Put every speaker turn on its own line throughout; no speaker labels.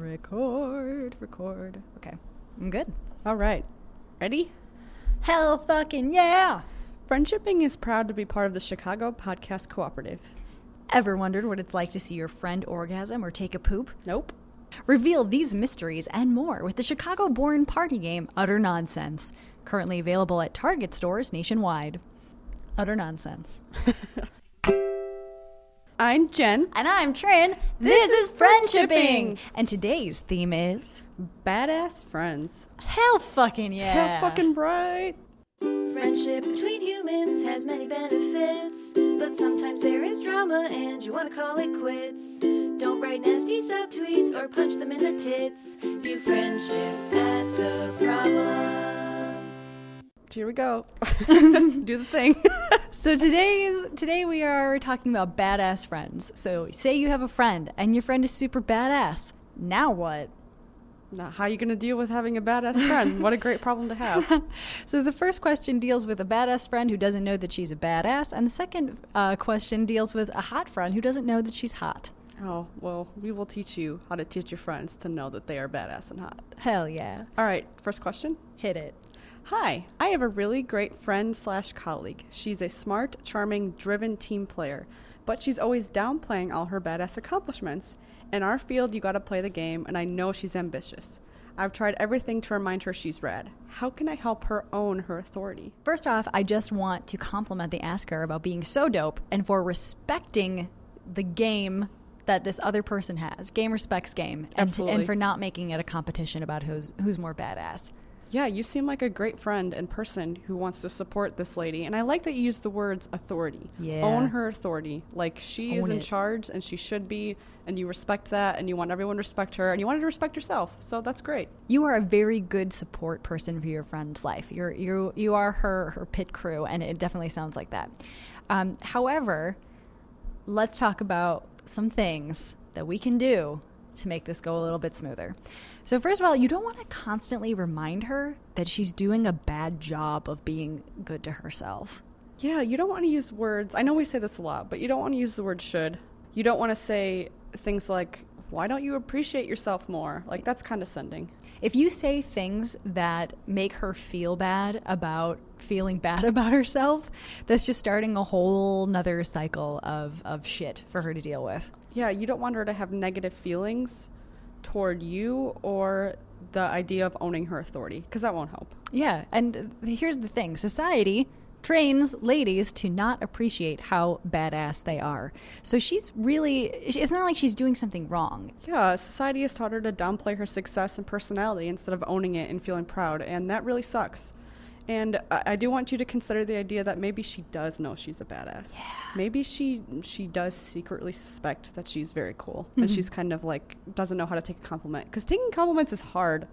Record, record. Okay, I'm good.
All right. Ready?
Hell fucking yeah!
Friendshipping is proud to be part of the Chicago Podcast Cooperative.
Ever wondered what it's like to see your friend orgasm or take a poop?
Nope.
Reveal these mysteries and more with the Chicago born party game Utter Nonsense, currently available at Target stores nationwide. Utter Nonsense.
I'm Jen.
And I'm Trin. This, is Friendshipping! And today's theme is
Badass friends.
Hell fucking yeah!
Hell fucking right.
Friendship between humans has many benefits, but sometimes there is drama and you want to call it quits. Don't write nasty subtweets or punch them in the tits. View friendship at the problem.
Here we go. Do the thing.
So today's today we are talking about badass friends. So say you have a friend and your friend is super badass. Now what?
now, how are you going to deal with having a badass friend? what a great problem to have.
So the first question deals with a badass friend who doesn't know that she's a badass, and the second uh, question deals with a hot friend who doesn't know that she's hot.
Oh, well, we will teach you how to teach your friends to know that they are badass and hot.
Hell yeah!
All right, first question.
Hit it.
Hi, I have a really great friend slash colleague. She's a smart, charming, driven team player, but she's always downplaying all her badass accomplishments. In our field, you gotta play the game, and I know she's ambitious. I've tried everything to remind her she's rad. How can I help her own her authority?
First off, I just want to compliment the asker about being so dope and for respecting the game that this other person has. Game respects game, and, and for not making it a competition about who's who's more badass.
Yeah, you seem like a great friend and person who wants to support this lady, and I like that you use the words authority.
Yeah.
Own her authority. Like she is
Own
in
it.
charge and she should be, and you respect that, and you want everyone to respect her, and you want her to respect yourself. So that's great.
You are a very good support person for your friend's life. You're you you are her her pit crew, and it definitely sounds like that. Um, however, let's talk about some things that we can do to make this go a little bit smoother. So first of all, you don't want to constantly remind her that she's doing a bad job of being good to herself.
Yeah, you don't want to use words. I know we say this a lot, but you don't want to use the word should. You don't want to say things like, why don't you appreciate yourself more? Like, that's condescending.
If you say things that make her feel bad about feeling bad about herself, that's just starting a whole nother cycle of, of shit for her to deal with.
Yeah, you don't want her to have negative feelings toward you or the idea of owning her authority, because that won't help.
Yeah, and here's the thing society trains ladies to not appreciate how badass they are. So she's really, it's not like she's doing something wrong.
Yeah, society has taught her to downplay her success and personality instead of owning it and feeling proud, and that really sucks. And I, I do want you to consider the idea that maybe she does know she's a badass.
Yeah.
Maybe she she does secretly suspect that she's very cool, and mm-hmm. she's kind of like doesn't know how to take a compliment because taking compliments is hard.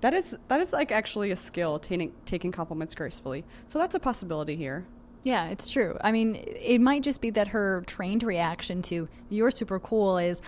That is that is like actually a skill, taking taking compliments gracefully. So that's a possibility here.
Yeah, it's true. I mean, it might just be that her trained reaction to you're super cool is,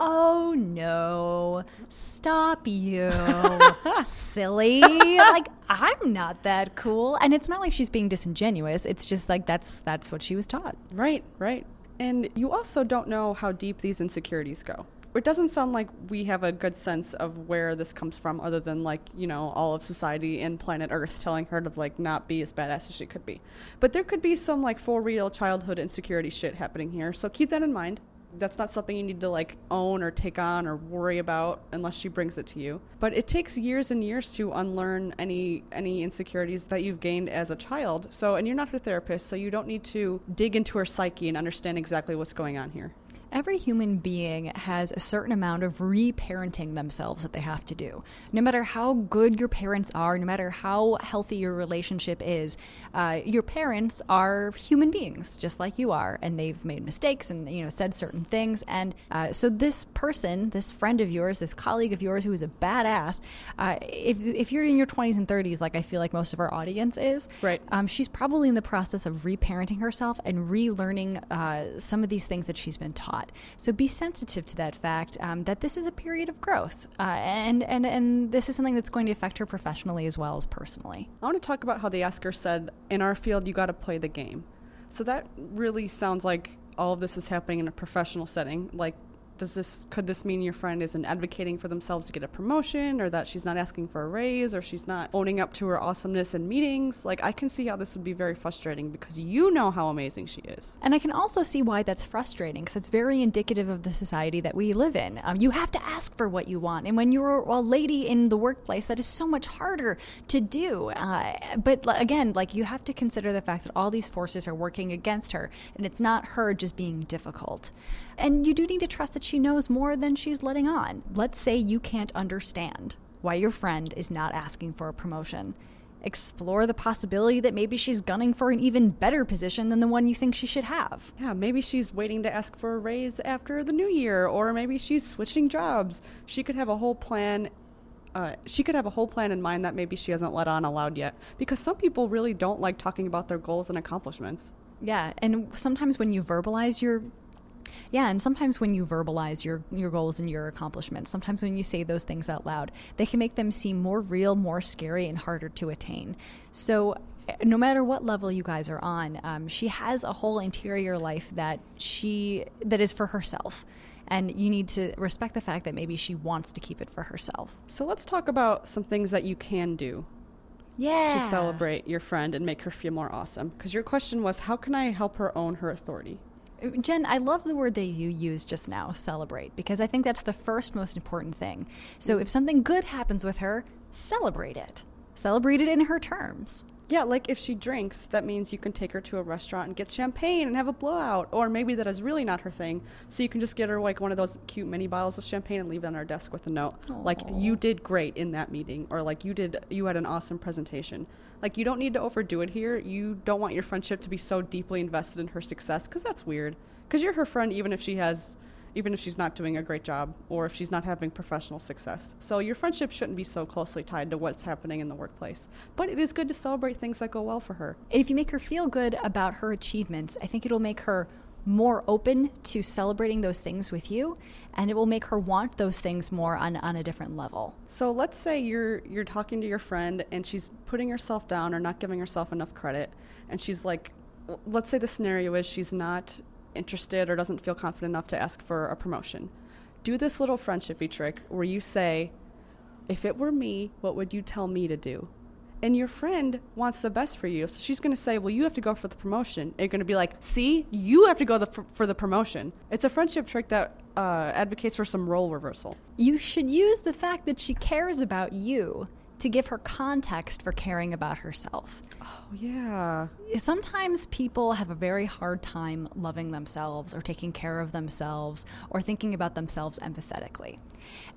oh no, stop you, silly. like, I'm not that cool. And it's not like she's being disingenuous. It's just like that's that's what she was taught.
Right, right. And you also don't know how deep these insecurities go. It doesn't sound like we have a good sense of where this comes from, other than like, you know, all of society and planet Earth telling her to like not be as badass as she could be. But there could be some like for real childhood insecurity shit happening here, so keep that in mind. That's not something you need to like own or take on or worry about unless she brings it to you. But it takes years and years to unlearn any any insecurities that you've gained as a child. So and you're not her therapist, so you don't need to dig into her psyche and understand exactly what's going on here.
Every human being has a certain amount of reparenting themselves that they have to do. No matter how good your parents are, no matter how healthy your relationship is, uh, your parents are human beings, just like you are, and they've made mistakes and you know said certain things. And uh, so this person, this friend of yours, this colleague of yours who is a badass, uh, if if you're in your 20s and 30s, like I feel like most of our audience is,
Right.
um, she's probably in the process of reparenting herself and relearning uh, some of these things that she's been taught. So be sensitive to that fact um, that this is a period of growth, uh, and and and this is something that's going to affect her professionally as well as personally.
I want to talk about how the asker said, in our field, you got to play the game. So that really sounds like all of this is happening in a professional setting. Like does this could this mean your friend isn't advocating for themselves to get a promotion or that she's not asking for a raise or she's not owning up to her awesomeness in meetings like i can see how this would be very frustrating because you know how amazing she is
And I can also see why that's frustrating because it's very indicative of the society that we live in. Um, you have to ask for what you want. And when you're a lady in the workplace, that is so much harder to do. Uh, but again, like you have to consider the fact that all these forces are working against her and it's not her just being difficult. And you do need to trust that she knows more than she's letting on. Let's say you can't understand why your friend is not asking for a promotion explore the possibility that maybe she's gunning for an even better position than the one you think she should have.
yeah maybe she's waiting to ask for a raise after the new year or maybe she's switching jobs she could have a whole plan uh, she could have a whole plan in mind that maybe she hasn't let on aloud yet because some people really don't like talking about their goals and accomplishments
Yeah, and sometimes when you verbalize your yeah, and sometimes when you verbalize your your goals and your accomplishments, sometimes when you say those things out loud, they can make them seem more real, more scary, and harder to attain. So, eh, no matter what level you guys are on, um, she has a whole interior life that she that is for herself, and you need to respect the fact that maybe she wants to keep it for herself.
so let's talk about some things that you can do
Yeah,
to celebrate your friend and make her feel more awesome. Because your question was, how can I help her own her authority?
Jen, I love the word that you used just now, celebrate, because I think that's the first most important thing. So if something good happens with her, celebrate it. Celebrate it in her terms.
Yeah, like if she drinks, that means you can take her to a restaurant and get champagne and have a blowout. Or maybe that is really not her thing. So you can just get her like one of those cute mini bottles of champagne and leave it on her desk with a note. Like you did great in that meeting or like you did you had an awesome presentation. Like you don't need to overdo it here. You don't want your friendship to be so deeply invested in her success cuz that's weird. Cuz you're her friend even if she has even if she's not doing a great job or if she's not having professional success. So your friendship shouldn't be so closely tied to what's happening in the workplace. But it is good to celebrate things that go well for her.
And if you make her feel good about her achievements, I think it'll make her more open to celebrating those things with you, and it will make her want those things more on, on a different level.
So let's say you're you're talking to your friend and she's putting herself down or not giving herself enough credit and she's like let's say the scenario is she's not interested or doesn't feel confident enough to ask for a promotion. Do this little friendshipy trick where you say, "If it were me, what would you tell me to do?" And your friend wants the best for you, so she's going to say, "Well, you have to go for the promotion." And you're going to be like, "See, you have to go the, for, the promotion." It's a friendship trick that uh, advocates for some role reversal.
You should use the fact that she cares about you to give her context for caring about herself.
Oh yeah.
Sometimes people have a very hard time loving themselves or taking care of themselves or thinking about themselves empathetically.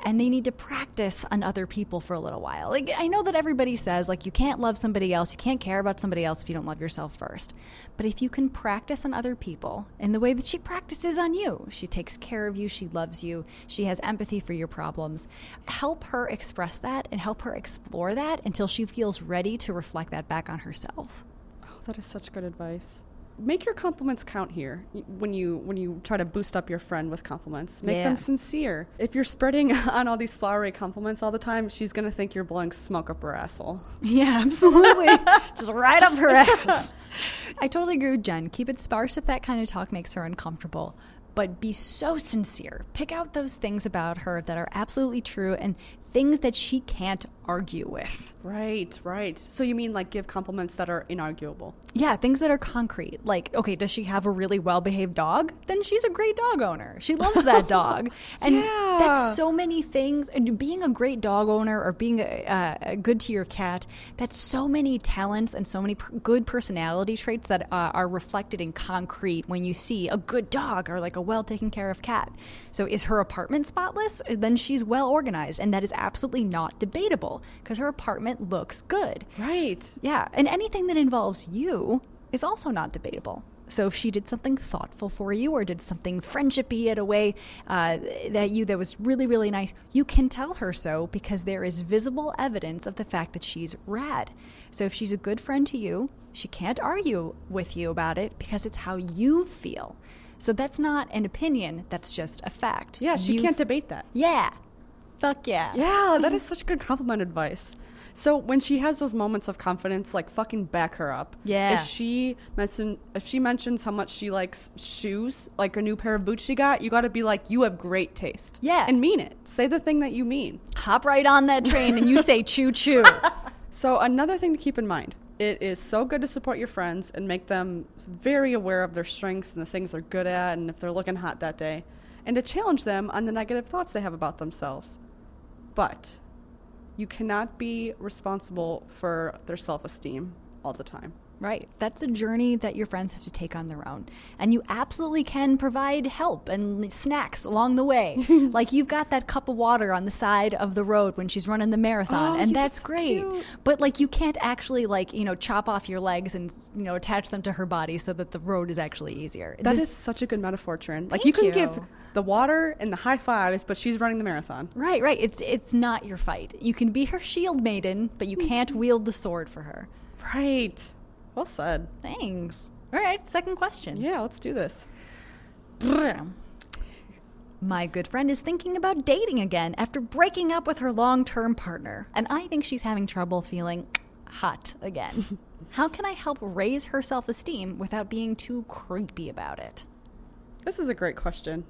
And they need to practice on other people for a little while. Like I know that everybody says like you can't love somebody else, you can't care about somebody else if you don't love yourself first. But if you can practice on other people in the way that she practices on you, she takes care of you, she loves you, she has empathy for your problems, help her express that and help her explore that until she feels ready to reflect that back on herself.
Oh, that is such good advice. Make your compliments count here. When you when you try to boost up your friend with compliments, make
Yeah.
them sincere. If you're spreading on all these flowery compliments all the time, she's gonna think you're blowing smoke up her asshole.
Yeah, absolutely. Just right up her ass. I totally agree with Jen. Keep it sparse if that kind of talk makes her uncomfortable. But be so sincere. Pick out those things about her that are absolutely true and things that she can't argue with.
Right, right. So you mean like give compliments that are inarguable?
Yeah, things that are concrete. Like, okay, does she have a really well behaved dog? Then she's a great dog owner. She loves that dog. And
Yeah.
that's so many things. And being a great dog owner or being uh, uh, good to your cat, that's so many talents and so many good personality traits that uh, are reflected in concrete when you see a good dog or like a well taken care of cat. So is her apartment spotless? Then she's well organized. And that is absolutely not debatable because her apartment looks good.
Right.
Yeah, and anything that involves you is also not debatable. So if she did something thoughtful for you or did something friendshipy in a way uh, that you that was really really nice, you can tell her so because there is visible evidence of the fact that she's rad. So if she's a good friend to you, she can't argue with you about it because it's how you feel. So that's not an opinion, that's just a fact.
Yeah, she
You
can't debate that.
Yeah. Fuck yeah.
Yeah, that is such good compliment advice. So when she has those moments of confidence, like fucking back her up.
Yeah.
If she mention if she mentions how much she likes shoes, like a new pair of boots she got, you got to be like, you have great taste.
Yeah.
And mean it. Say the thing that you mean.
Hop right on that train and you say choo choo.
So another thing to keep in mind. It is so good to support your friends and make them very aware of their strengths and the things they're good at and if they're looking hot that day, and to challenge them on the negative thoughts they have about themselves. But you cannot be responsible for their self esteem all the time.
Right. That's a journey that your friends have to take on their own. And you absolutely can provide help and snacks along the way. like you've got that cup of water on the side of the road when she's running the marathon,
Oh,
and that's great.
cute.
But like you can't actually like, you know, chop off your legs and, you know, attach them to her body so that the road is actually easier.
That is
This-
such a good metaphor, Trin. Like you can
you.
give the water and the high fives, but she's running the marathon.
Right, right. It's it's not your fight. You can be her shield maiden, but you can't wield the sword for her.
Right. Well said.
Thanks. All right, second question.
Yeah, let's do this.
My good friend is thinking about dating again after breaking up with her long term partner, and I think she's having trouble feeling hot again. How can I help raise her self esteem without being too creepy about it?
This is a great question.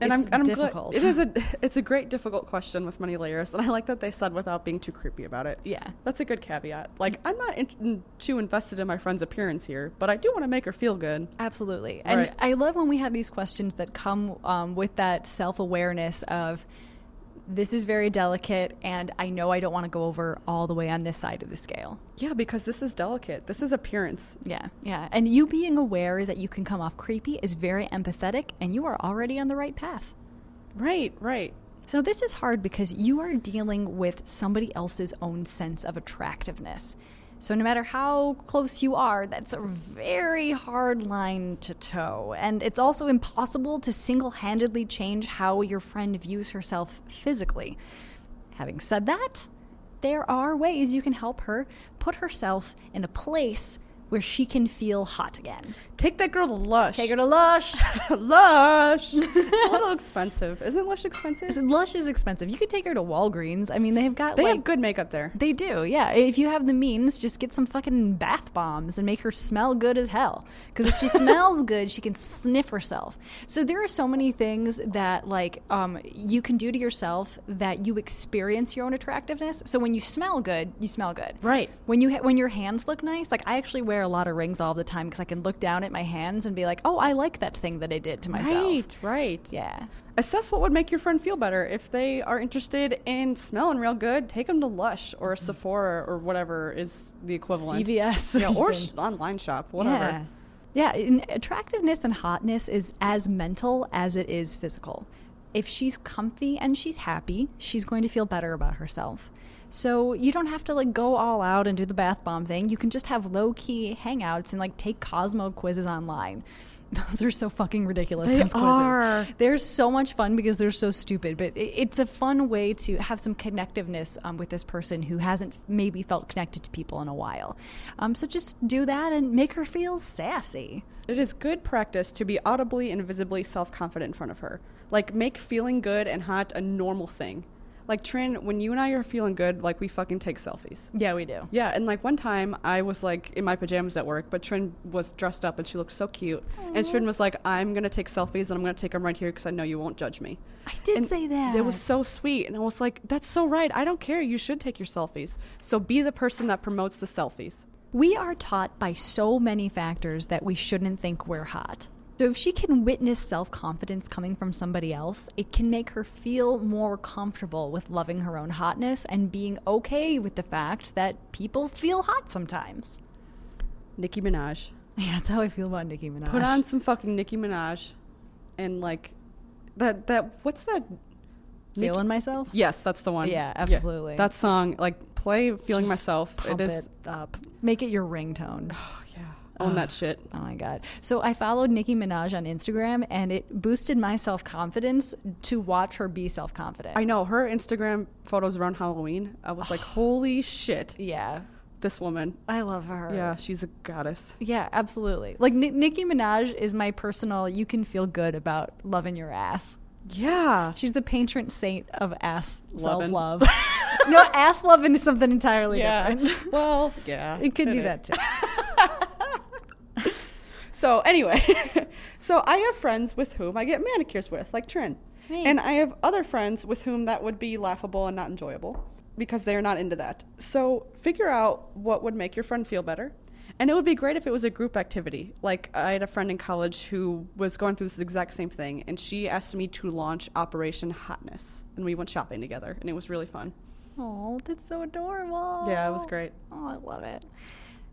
And
It's
I'm, and I'm glad-
difficult.
it is a it's a great difficult question with many layers, and I like that they said without being too creepy about it.
Yeah.
That's a good caveat. Like I'm not in, too invested in my friend's appearance here, but I do want to make her feel good.
Absolutely. And
Right.
I love when we have these questions that come um, with that self awareness of this is very delicate, and I know I don't want to go over all the way on this side of the scale.
Yeah, because this is delicate. This is appearance.
Yeah, yeah. And you being aware that you can come off creepy is very empathetic, and you are already on the right path.
Right, right.
So, this is hard because you are dealing with somebody else's own sense of attractiveness. So, no matter how close you are, that's a very hard line to toe. And it's also impossible to single handedly change how your friend views herself physically. Having said that, there are ways you can help her put herself in a place where she can feel hot again.
Take that girl to Lush.
Take her to Lush.
Lush. it's a little expensive. Isn't Lush expensive?
Lush is expensive. You could take her to Walgreens. I mean, they've got
They
like
have good makeup there.
They do, yeah. If you have the means, just get some fucking bath bombs and make her smell good as hell. Because if she smells good, she can sniff herself. So there are so many things that like um, you can do to yourself that you experience your own attractiveness. So when you smell good, you smell good.
Right.
When you ha- when your hands look nice, like I actually wear a lot of rings all the time because I can look down at my hands and be like, oh, I like that thing that I did to myself.
Right, right.
Yeah.
Assess what would make your friend feel better. If they are interested in smelling real good, take them to Lush or mm-hmm. Sephora or whatever is the equivalent.
CVS.
Yeah, or sh- online shop, whatever.
Yeah. Yeah, and attractiveness and hotness is as mental as it is physical. If she's comfy and she's happy, she's going to feel better about herself. So you don't have to like go all out and do the bath bomb thing. You can just have low key hangouts and like take Cosmo quizzes online. Those are so fucking ridiculous.
They
those quizzes.
are.
They're so much fun because they're so stupid, but it's a fun way to have some connectiveness um, with this person who hasn't maybe felt connected to people in a while. Um, so just do that and make her feel sassy.
It is good practice to be audibly and visibly self confident in front of her. Like, make feeling good and hot a normal thing. Like, Trin, when you and I are feeling good, like, we fucking take selfies.
Yeah, we do.
Yeah, and like one time I was like in my pajamas at work, but Trin was dressed up and she looked so cute. And Trin was like, I'm to take selfies and I'm to take them right here because I know you won't judge me.
I did
And
say that.
It was so sweet. And I was like, that's so right. I don't care. You should take your selfies. So be the person that promotes the selfies.
We are taught by so many factors that we shouldn't think we're hot. So if she can witness self confidence coming from somebody else, it can make her feel more comfortable with loving her own hotness and being okay with the fact that people feel hot sometimes.
Nicki Minaj.
Yeah, that's how I feel about Nicki Minaj.
Put on some fucking Nicki Minaj and like that, that, what's that?
feeling myself.
Yes, that's the one.
Yeah, absolutely.
That song, like play Feeling
Just
Myself.
Pump
it is.
it up. Make it your ringtone.
Oh, yeah. Own ah. that shit.
Oh my god! So I followed Nicki Minaj on Instagram, and it boosted my self confidence to watch her be self confident.
I know her Instagram photos around Halloween. I was like, holy shit,
yeah,
this woman.
I love her.
Yeah, she's a goddess.
yeah, absolutely. Like Ni- Nicki Minaj is my personal. You can feel good about loving your ass.
Yeah.
She's the patron saint of ass self love. no, ass loving is something entirely different.
well, yeah.
It could be
is.
that too.
So anyway, so I have friends with whom I get manicures with, like Trin,
Right.
and I have other friends with whom that would be laughable and not enjoyable because they're not into that. So figure out what would make your friend feel better. And it would be great if it was a group activity. Like I had a friend in college who was going through this exact same thing, and she asked me to launch Operation Hotness, and we went shopping together, and it was really fun.
Oh, that's so adorable.
Yeah, it was great.
Oh, I love it.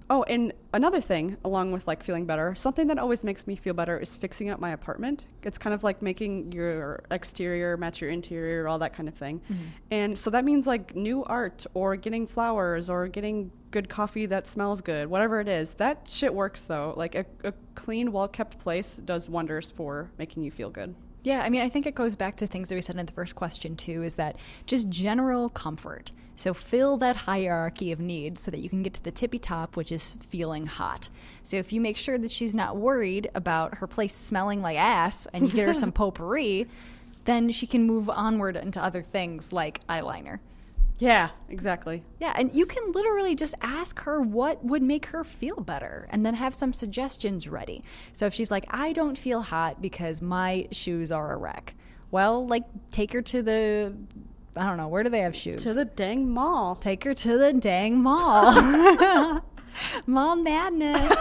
Oh, and another thing, along with like feeling better, something that always makes me feel better is fixing up my apartment. It's kind of like making your exterior match your interior, all that kind of thing. Mm-hmm. And so that means like new art or getting flowers or getting good coffee that smells good, whatever it is. That shit works though. Like a, a clean, well kept place does wonders for making you feel good.
Yeah, I mean, I think it goes back to things that we said in the first question too. Is that just general comfort? So fill that hierarchy of needs so that you can get to the tippy top, which is feeling hot. So if you make sure that she's not worried about her place smelling like ass, and you get her some potpourri, then she can move onward into other things like eyeliner.
Yeah, exactly.
Yeah, and you can literally just ask her what would make her feel better and then have some suggestions ready. So if she's like, I don't feel hot because my shoes are a wreck, well, like, take her to the, I don't know, where do they have shoes?
To the dang mall.
Take her to the dang mall. mall madness.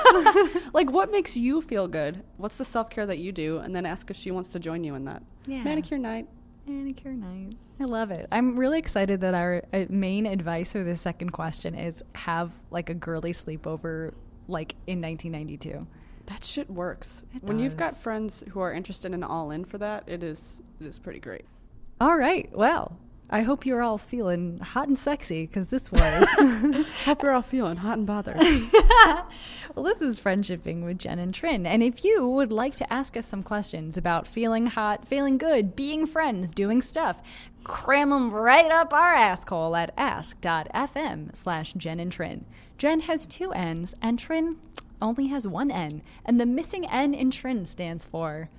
like what makes you feel good? What's the self care that you do? And then ask if she wants to join you in that.
Yeah.
Manicure night.
Manicure night. I love it. I'm really excited that our uh, main advice for the second question is have like a girly sleepover like in 1992.
That shit works.
It
when you've got friends who are interested in all in for that, it is it is pretty great.
All right. Well, I hope you're all feeling hot and sexy because this was.
Hope you're all feeling hot and bothered.
well, this is Friendshipping with Jen and Trin. And if you would like to ask us some questions about feeling hot, feeling good, being friends, doing stuff, cram them right up our asshole at ask.fm slash Jen and Trin. Jen has two N's and Trin only has one N. And the missing N in Trin stands for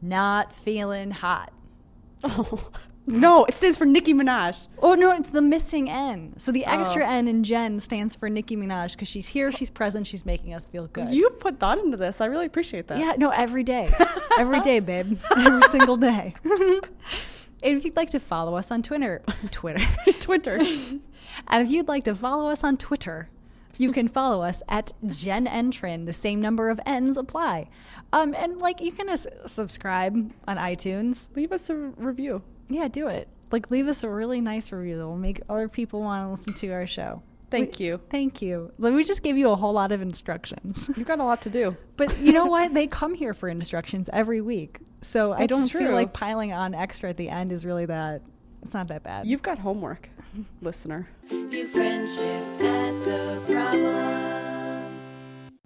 not feeling hot.
oh. No, it stands for Nicki Minaj.
Oh no, it's the missing N. So the extra
Oh.
N in Jen stands for Nicki Minaj because she's here, she's present, she's making us feel good.
You've put thought into this. I really appreciate that.
yeah, no, every day, every day, babe, every single day. and if you'd like to follow us on Twitter, Twitter,
Twitter.
and if you'd like to follow us on Twitter, you can follow us at Jen and Trin. The same number of N's apply. Um, and like you can s- subscribe on iTunes.
Leave us a review.
Yeah, do it. Like leave us a really nice review that will make other people want to listen to our show.
Thank
We-
you.
Thank you. Like, we just gave you a whole lot of instructions.
You've got a lot to do.
But you know what? They come here for instructions every week. So I don't
true.
feel like piling on extra at the end is really that. It's not that bad.
You've got homework, listener.
View friendship